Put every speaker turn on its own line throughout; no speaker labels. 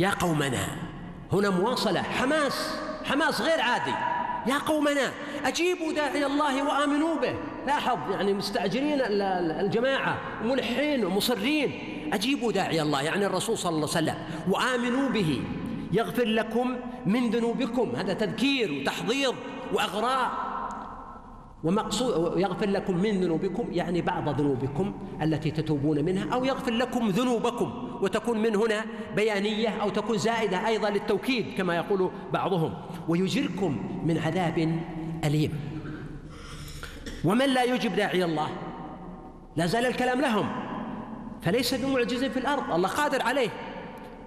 يا قومنا هنا مواصلة حماس حماس غير عادي. يا قومنا أجيبوا داعي الله وآمنوا به. لاحظ يعني مستعجلين الجماعة ملحين ومصرين. أجيبوا داعي الله يعني الرسول صلى الله عليه وسلم وآمنوا به. يغفر لكم من ذنوبكم. هذا تذكير وتحضير وأغراء. ومقصود يغفر لكم من ذنوبكم يعني بعض ذنوبكم التي تتوبون منها أو يغفر لكم ذنوبكم وتكون من هنا بيانية أو تكون زائدة أيضا للتوكيد كما يقول بعضهم. ويجركم من عذاب أليم. ومن لا يجب داعي الله لا زال الكلام لهم. فليس بمعجز في الأرض الله قادر عليه.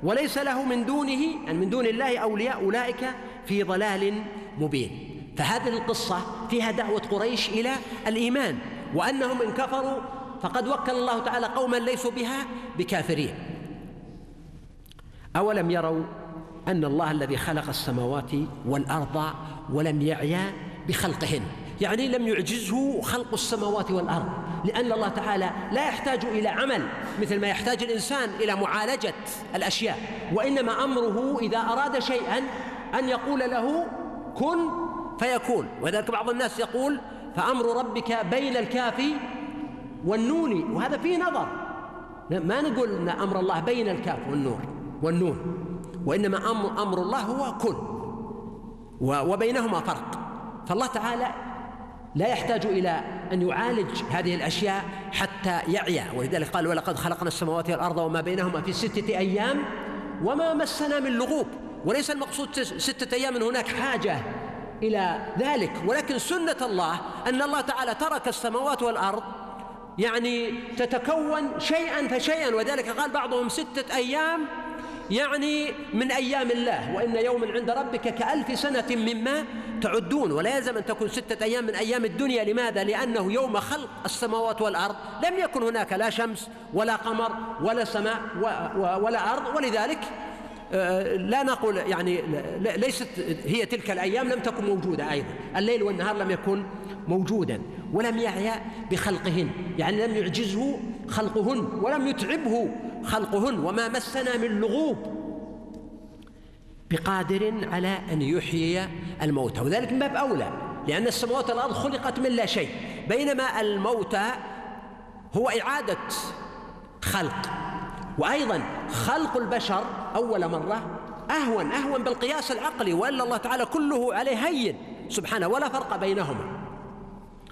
وليس له من دونه يعني من دون الله أولياء أولئك في ضلال مبين. فهذه القصة فيها دعوة قريش إلى الإيمان وأنهم إن كفروا فقد وكل الله تعالى قوما ليسوا بها بكافرين. أولم يروا أن الله الذي خلق السماوات والأرض ولم يعيا بخلقهن؟ يعني لم يعجزه خلق السماوات والأرض لأن الله تعالى لا يحتاج إلى عمل مثل ما يحتاج الإنسان إلى معالجة الأشياء وإنما أمره إذا أراد شيئا أن يقول له كن فيكون. وذلك بعض الناس يقول فأمر ربك بين الكاف والنون. وهذا فيه نظر. ما نقول أن أمر الله بين الكاف والنور والنون وإنما أمر, أمر الله هو كن وبينهما فرق. فالله تعالى لا يحتاج إلى أن يعالج هذه الأشياء حتى يعيا. ولذلك قال ولقد خلقنا السماوات والأرض وما بينهما في ستة أيام وما مسنا من لغوب. وليس المقصود ستة أيام هناك حاجة إلى ذلك. ولكن سنة الله أن الله تعالى ترك السماوات والأرض يعني تتكون شيئا فشيئا. وذلك قال بعضهم ستة أيام يعني من أيام الله. وإن يوما عند ربك كألف سنة مما تعدون. ولا يلزم أن تكون ستة أيام من أيام الدنيا. لماذا؟ لأنه يوم خلق السماوات والأرض. لم يكن هناك لا شمس ولا قمر ولا سماء ولا أرض. ولذلك لا نقول يعني ليست هي تلك الأيام لم تكن موجودة أيضا. الليل والنهار لم يكن موجودا ولم يعيا بخلقهن. يعني لم يعجزه خلقهن ولم يتعبه خلقهن. وما مسنا من لغوب بقادر على أن يحيي الموتى. وذلك من باب أولى لأن السماوات والأرض خلقت من لا شيء. بينما الموتى هو إعادة خلق. وأيضا خلق البشر أول مرة أهون أهون بالقياس العقلي وإلا الله تعالى كله عليه هين. سبحانه ولا فرق بينهما.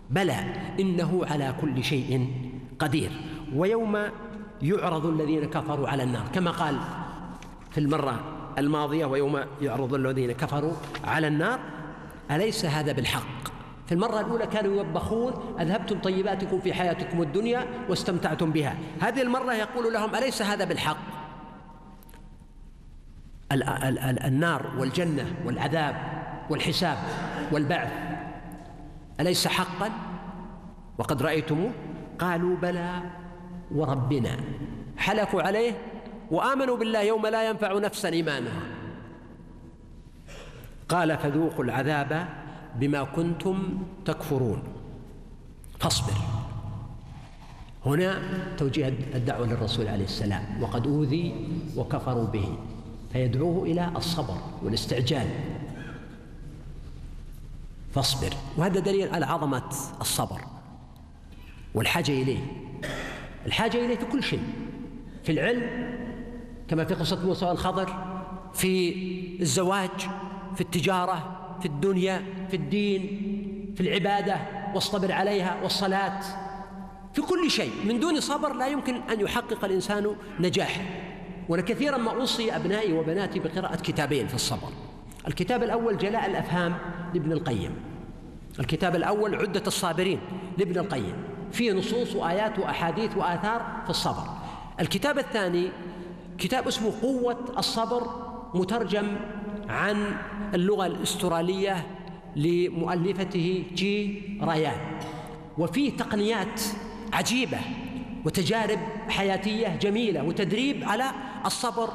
بلى إنه على كل شيء قدير. ويوم يعرض الذين كفروا على النار كما قال في المرة الماضية ويوم يعرض الذين كفروا على النار أليس هذا بالحق؟ في المرة الأولى كانوا يوبخون أذهبتم طيباتكم في حياتكم الدنيا واستمتعتم بها. هذه المرة يقول لهم أليس هذا بالحق؟ ال ال ال النار والجنة والعذاب والحساب والبعث. أليس حقا؟ وقد رأيتموه؟ قالوا بلى وربنا. حلفوا عليه وآمنوا بالله يوم لا ينفع نفسا إيمانها. قال فذوقوا العذاب بما كنتم تكفرون. فاصبر. هنا توجيه الدعوة للرسول عليه السلام. وقد أوذي وكفروا به. فيدعوه إلى الصبر والاستعجال. فاصبر. وهذا دليل على عظمة الصبر والحاجة إليه. الحاجة إليه في كل شيء. في العلم كما في قصة موسى والخضر في الزواج في التجارة في الدنيا في الدين في العبادة واصطبر عليها والصلاة. في كل شيء. من دون صبر لا يمكن أن يحقق الإنسان نجاح. ولكثيرا ما أوصي أبنائي وبناتي بقراءة كتابين في الصبر. الكتاب الأول جلاء الأفهام لابن القيم. الكتاب الأول عدة الصابرين لابن القيم. فيه نصوص وآيات وأحاديث وآثار في الصبر. الكتاب الثاني كتاب اسمه قوة الصبر مترجم عن اللغة الأسترالية لمؤلفته جي رايان وفيه تقنيات عجيبة وتجارب حياتية جميلة وتدريب على الصبر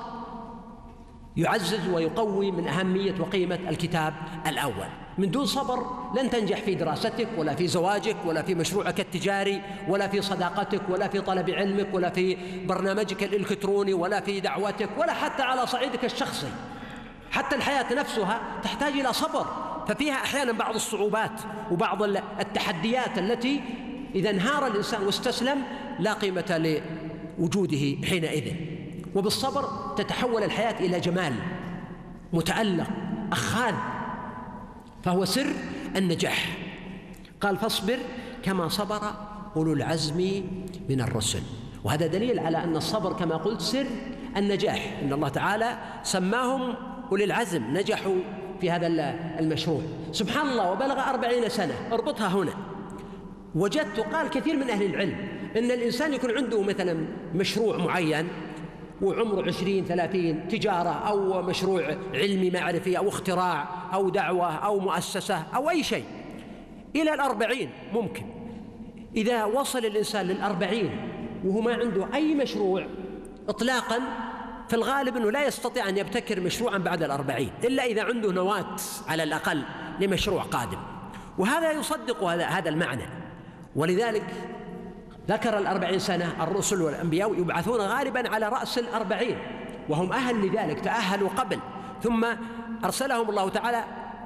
يعزز ويقوي من أهمية وقيمة الكتاب الأول. من دون صبر لن تنجح في دراستك ولا في زواجك ولا في مشروعك التجاري ولا في صداقتك ولا في طلب علمك ولا في برنامجك الإلكتروني ولا في دعوتك ولا حتى على صعيدك الشخصي. حتى الحياة نفسها تحتاج إلى صبر ففيها أحيانا بعض الصعوبات وبعض التحديات التي إذا انهار الإنسان واستسلم لا قيمة لوجوده حينئذ. وبالصبر تتحول الحياة إلى جمال متألق أخاذ فهو سر النجاح. قال فاصبر كما صبر أولو العزم من الرسل. وهذا دليل على أن الصبر كما قلت سر النجاح. إن الله تعالى سماهم أولي العزم نجحوا في هذا المشروع. سبحان الله وبلغ أربعين سنة. اربطها هنا. وجدت قال كثير من أهل العلم أن الإنسان يكون عنده مثلا مشروع معين وعمره عشرين ثلاثين تجارة أو مشروع علمي معرفي أو اختراع أو دعوة أو مؤسسة أو أي شيء. إلى الأربعين ممكن. إذا وصل الإنسان للأربعين وهو ما عنده أي مشروع إطلاقا في الغالب أنه لا يستطيع أن يبتكر مشروعا بعد الأربعين إلا إذا عنده نواة على الأقل لمشروع قادم. وهذا يصدق هذا هذا المعنى. ولذلك ذكر الأربعين سنة الرسل والأنبياء يبعثون غالبا على رأس الأربعين وهم أهل لذلك تأهلوا قبل. ثم أرسلهم الله تعالى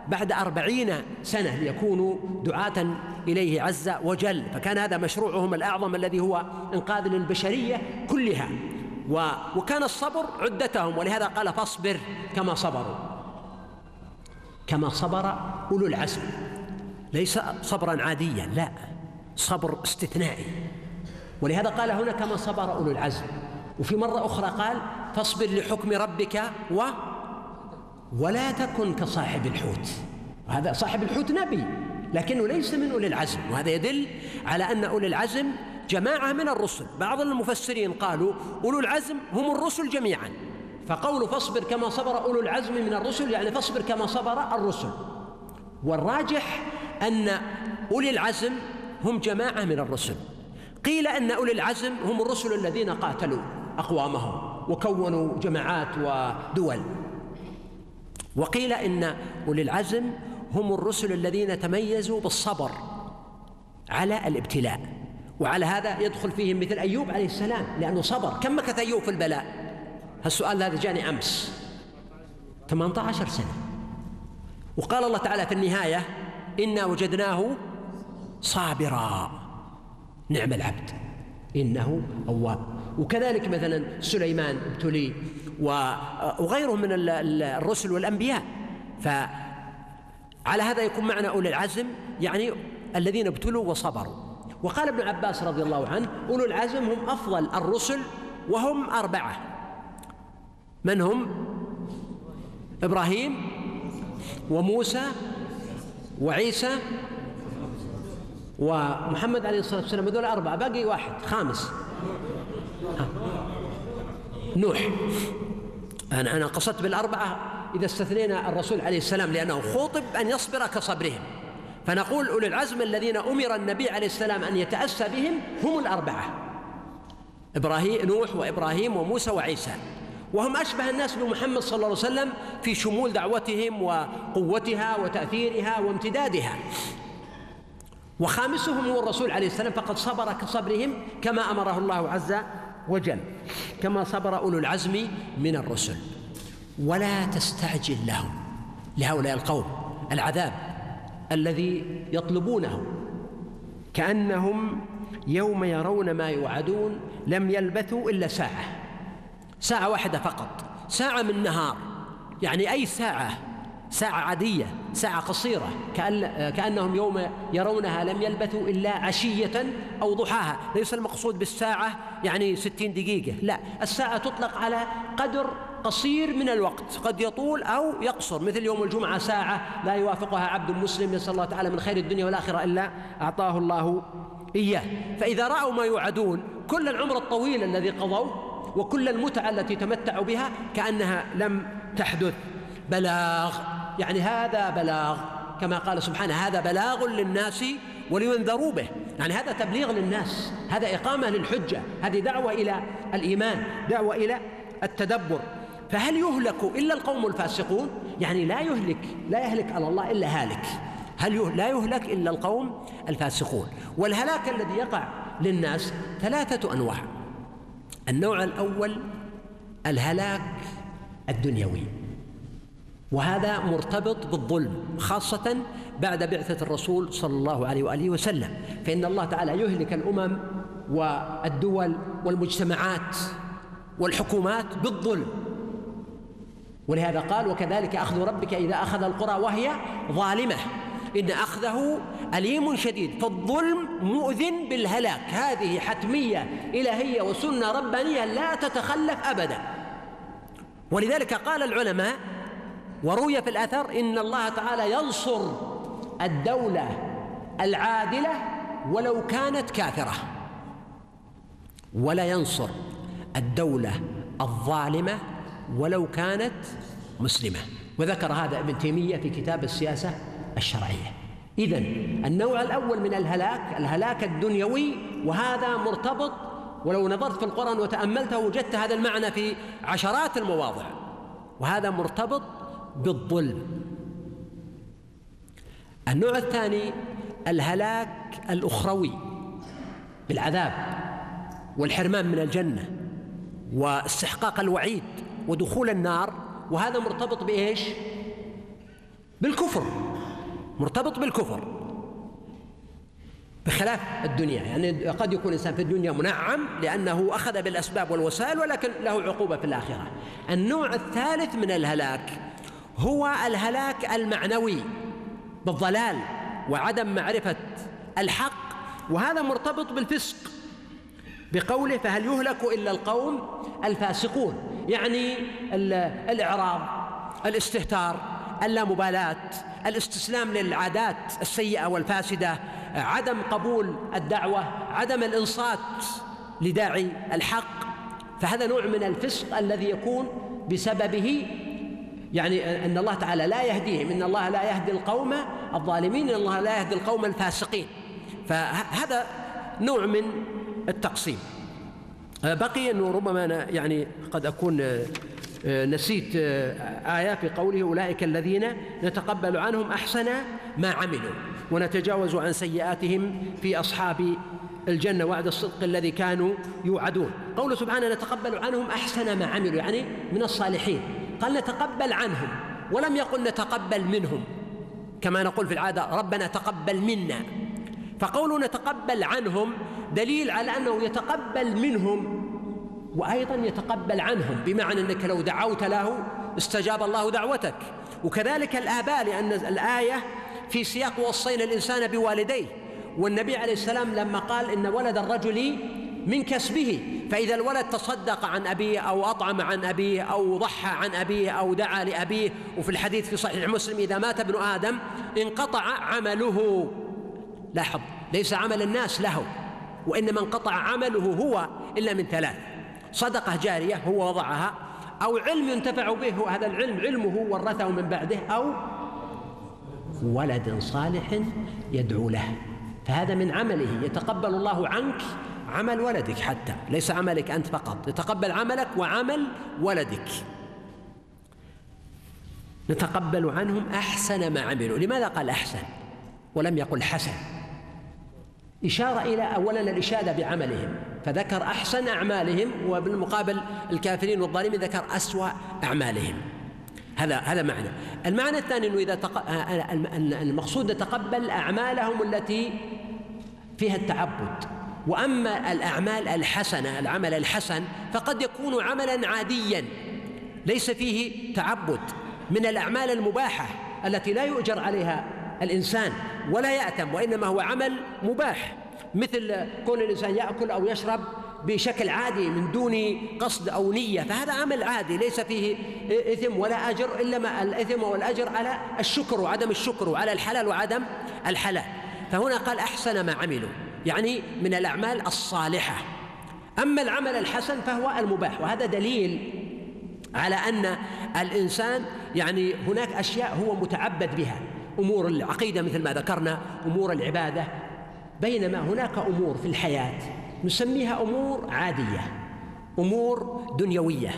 بعد أربعين سنة ليكونوا دعاة إليه عز وجل. فكان هذا مشروعهم الأعظم الذي هو إنقاذ للبشرية كلها. وكان الصبر عدتهم ولهذا قال فاصبر كما صبروا. كما صبر أولو العزم. ليس صبرا عاديا لا. صبر استثنائي. ولهذا قال هنا كما صبر أولو العزم. وفي مرة أخرى قال فاصبر لحكم ربك و ولا تكن كصاحب الحوت. هذا صاحب الحوت نبي لكنه ليس من أولي العزم. وهذا يدل على أن أولي العزم جماعة من الرسل بعض المفسرين قالوا أولو العزم هم الرسل جميعا. فقول فاصبر كما صبر أولو العزم من الرسل يعني فاصبر كما صبر الرسل. والراجح أن أولي العزم هم جماعة من الرسل. قيل أن أولي العزم هم الرسل الذين قاتلوا أقوامهم وكونوا جماعات ودول. وقيل أن أولي العزم هم الرسل الذين تميزوا بالصبر على الابتلاء. وعلى هذا يدخل فيهم مثل أيوب عليه السلام لأنه صبر. كم مكث أيوب في البلاء؟ هالسؤال هذا جاني أمس. 18 سنة. وقال الله تعالى في النهاية إنا وجدناه صابرا. نعم العبد. إنه أواب. وكذلك مثلا سليمان ابتلي وغيره من الرسل والأنبياء. فعلى هذا يكون معنى أولي العزم يعني الذين ابتلوا وصبروا. وقال ابن عباس رضي الله عنه أولو العزم هم أفضل الرسل وهم أربعة من هم؟ إبراهيم وموسى وعيسى ومحمد عليه الصلاة والسلام هذول أربعة باقي واحد خامس. نوح أنا أنا قصدت بالأربعة إذا استثنينا الرسول عليه السلام لأنه خوطب أن يصبر كصبرهم فنقول أولي العزم الذين أمر النبي عليه السلام أن يتأسى بهم هم الأربعة. إبراهيم نوح وإبراهيم وموسى وعيسى. وهم أشبه الناس بمحمد صلى الله عليه وسلم في شمول دعوتهم وقوتها وتأثيرها وامتدادها. وخامسهم هو الرسول عليه السلام فقد صبر كصبرهم كما أمره الله عز وجل كما صبر أولو العزم من الرسل. ولا تستعجل لهم لهؤلاء القوم العذاب. الذي يطلبونه. كأنهم يوم يرون ما يوعدون لم يلبثوا إلا ساعة. ساعة واحدة فقط. ساعة من نهار. يعني أي ساعة؟ ساعة عادية ساعة قصيرة. كأن كأنهم يوم يرونها لم يلبثوا إلا عشية أو ضحاها. ليس المقصود بالساعة يعني ستين دقيقة. لا الساعة تطلق على قدر قصير من الوقت قد يطول أو يقصر. مثل يوم الجمعة ساعة لا يوافقها عبد مسلم يسأل الله تعالى من خير الدنيا والآخرة إلا أعطاه الله إياه. فإذا رأوا ما يوعدون كل العمر الطويل الذي قضوه وكل المتعة التي تمتعوا بها كأنها لم تحدث. بلاغ يعني هذا بلاغ كما قال سبحانه هذا بلاغ للناس ولينذروا به. يعني هذا تبليغ للناس هذا إقامة للحجة هذه دعوة إلى الإيمان دعوة إلى التدبر. فهل يهلك إلا القوم الفاسقون؟ يعني لا يهلك لا يهلك على الله إلا هالك. هل لا يهلك إلا القوم الفاسقون. والهلاك الذي يقع للناس ثلاثة أنواع. النوع الأول الهلاك الدنيوي. وهذا مرتبط بالظلم خاصة بعد بعثة الرسول صلى الله عليه وآله وسلم. فإن الله تعالى يهلك الأمم والدول والمجتمعات والحكومات بالظلم. ولهذا قال وكذلك أخذ ربك إذا أخذ القرى وهي ظالمة. إن أخذه أليم شديد. فالظلم مؤذن بالهلاك. هذه حتمية إلهية وسنة ربانية لا تتخلف أبدا. ولذلك قال العلماء وروي في الأثر إن الله تعالى ينصر الدولة العادلة ولو كانت كافرة. ولا ينصر الدولة الظالمة ولو كانت مسلمة. وذكر هذا ابن تيمية في كتاب السياسة الشرعية. إذا النوع الأول من الهلاك الهلاك الدنيوي وهذا مرتبط ولو نظرت في القرآن وتأملته وجدت هذا المعنى في عشرات المواضع. وهذا مرتبط بالظلم. النوع الثاني الهلاك الأخروي بالعذاب والحرمان من الجنة واستحقاق الوعيد. ودخول النار وهذا مرتبط بإيش؟ بالكفر. مرتبط بالكفر. بخلاف الدنيا. يعني قد يكون الإنسان في الدنيا منعم لأنه أخذ بالأسباب والوسائل ولكن له عقوبة في الآخرة. النوع الثالث من الهلاك هو الهلاك المعنوي بالضلال وعدم معرفة الحق وهذا مرتبط بالفسق. بقوله فهل يهلك إلا القوم الفاسقون. يعني الإعراض الاستهتار اللامبالاة الاستسلام للعادات السيئة والفاسدة عدم قبول الدعوة عدم الإنصات لداعي الحق. فهذا نوع من الفسق الذي يكون بسببه يعني أن الله تعالى لا يهديهم إن الله لا يهدي القوم الظالمين إن الله لا يهدي القوم الفاسقين. فهذا نوع من التقسيم. بقي أنه ربما أنا يعني قد أكون آه، آه، نسيت آية في قوله أولئك الذين نتقبل عنهم أحسن ما عملوا ونتجاوز عن سيئاتهم في أصحاب الجنة وعد الصدق الذي كانوا يوعدون. قوله سبحانه نتقبل عنهم أحسن ما عملوا يعني من الصالحين. قال نتقبل عنهم ولم يقل نتقبل منهم. كما نقول في العادة ربنا تقبل منا. فقول نتقبل عنهم دليل على أنه يتقبل منهم وأيضا يتقبل عنهم بمعنى أنك لو دعوت له استجاب الله دعوتك. وكذلك الآباء لأن الآية في سياق وصينا الإنسان بوالديه. والنبي عليه السلام لما قال إن ولد الرجل من كسبه فإذا الولد تصدق عن أبيه أو أطعم عن أبيه أو ضحى عن أبيه أو دعا لأبيه. وفي الحديث في صحيح مسلم إذا مات ابن آدم انقطع عمله. لاحظ ليس عمل الناس له. وإنما انقطع عمله هو إلا من ثلاث. صدقة جارية هو وضعها أو علم ينتفع به هذا العلم علمه ورثه من بعده أو ولد صالح يدعو له. فهذا من عمله يتقبل الله عنك عمل ولدك حتى. ليس عملك أنت فقط يتقبل عملك وعمل ولدك. نتقبل عنهم أحسن ما عملوا. لماذا قال أحسن؟ ولم يقل حسن. إشارة إلى أولا الإشادة بعملهم فذكر أحسن أعمالهم وبالمقابل الكافرين والظالمين ذكر أسوأ أعمالهم. هذا هذا معنى. المعنى الثاني أنه إذا تق... المقصود نتقبل أعمالهم التي فيها التعبد. وأما الأعمال الحسنة العمل الحسن فقد يكون عملا عاديا ليس فيه تعبد. من الأعمال المباحة التي لا يؤجر عليها الإنسان ولا يأتم وإنما هو عمل مباح مثل كون الإنسان يأكل أو يشرب بشكل عادي من دون قصد أو نية فهذا عمل عادي ليس فيه إثم ولا أجر إلا ما الإثم والأجر على الشكر وعدم الشكر وعلى الحلال وعدم الحلال. فهنا قال أحسن ما عملوا يعني من الأعمال الصالحة. أما العمل الحسن فهو المباح وهذا دليل على أن الإنسان يعني هناك أشياء هو متعبد بها. أمور العقيدة مثل ما ذكرنا أمور العبادة. بينما هناك أمور في الحياة نسميها أمور عادية أمور دنيوية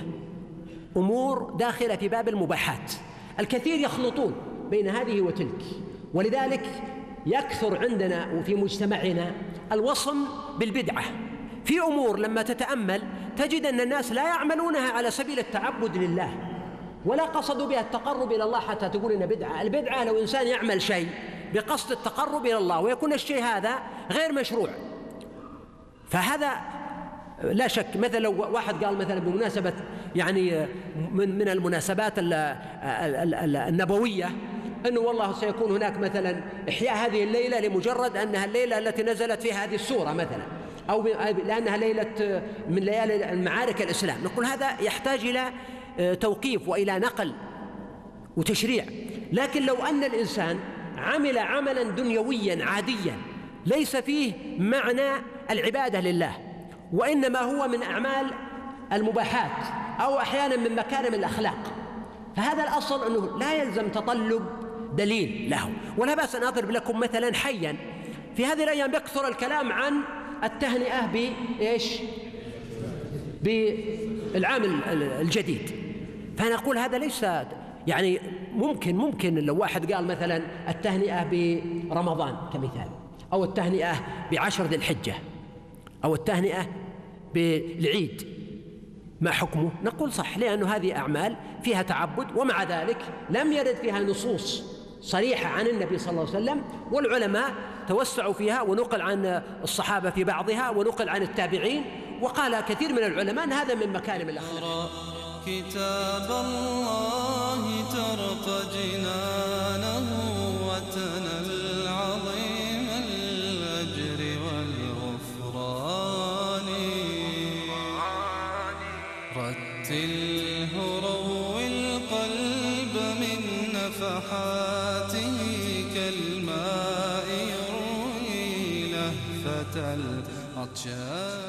أمور داخلة في باب المباحات. الكثير يخلطون بين هذه وتلك ولذلك يكثر عندنا وفي مجتمعنا الوصم بالبدعة. في أمور لما تتأمل تجد أن الناس لا يعملونها على سبيل التعبد لله. ولا قصدوا بها التقرب إلى الله حتى تقول إن بدعة. البدعة لو إنسان يعمل شيء بقصد التقرب إلى الله ويكون الشيء هذا غير مشروع. فهذا لا شك مثلا لو واحد قال مثلا بمناسبة يعني من من المناسبات النبوية أنه والله سيكون هناك مثلا إحياء هذه الليلة لمجرد أنها الليلة التي نزلت فيها هذه السورة مثلا أو لأنها ليلة من ليالي المعارك الإسلام. نقول هذا يحتاج إلى توقيف وإلى نقل وتشريع. لكن لو أن الإنسان عمل عملا دنيويا عاديا ليس فيه معنى العبادة لله وإنما هو من أعمال المباحات أو أحيانا من مكارم الأخلاق فهذا الأصل أنه لا يلزم تطلب دليل له. ولا بأس أن أضرب لكم مثلا حيا. في هذه الأيام يكثر الكلام عن التهنئة بإيش؟ بالعام الجديد. فنقول هذا ليس يعني ممكن ممكن لو واحد قال مثلا التهنئة برمضان كمثال أو التهنئة بعشر ذي الحجة أو التهنئة بالعيد ما حكمه؟ نقول صح لأن هذه أعمال فيها تعبد ومع ذلك لم يرد فيها نصوص صريحة عن النبي صلى الله عليه وسلم والعلماء توسعوا فيها ونقل عن الصحابة في بعضها ونقل عن التابعين وقال كثير من العلماء هذا من مكارم الأخلاق
كتاب الله ترقى جنانه وتنى العظيم الأجر والغفران. رتله روي القلب من نفحاته كالماء يروي لهفة العطشان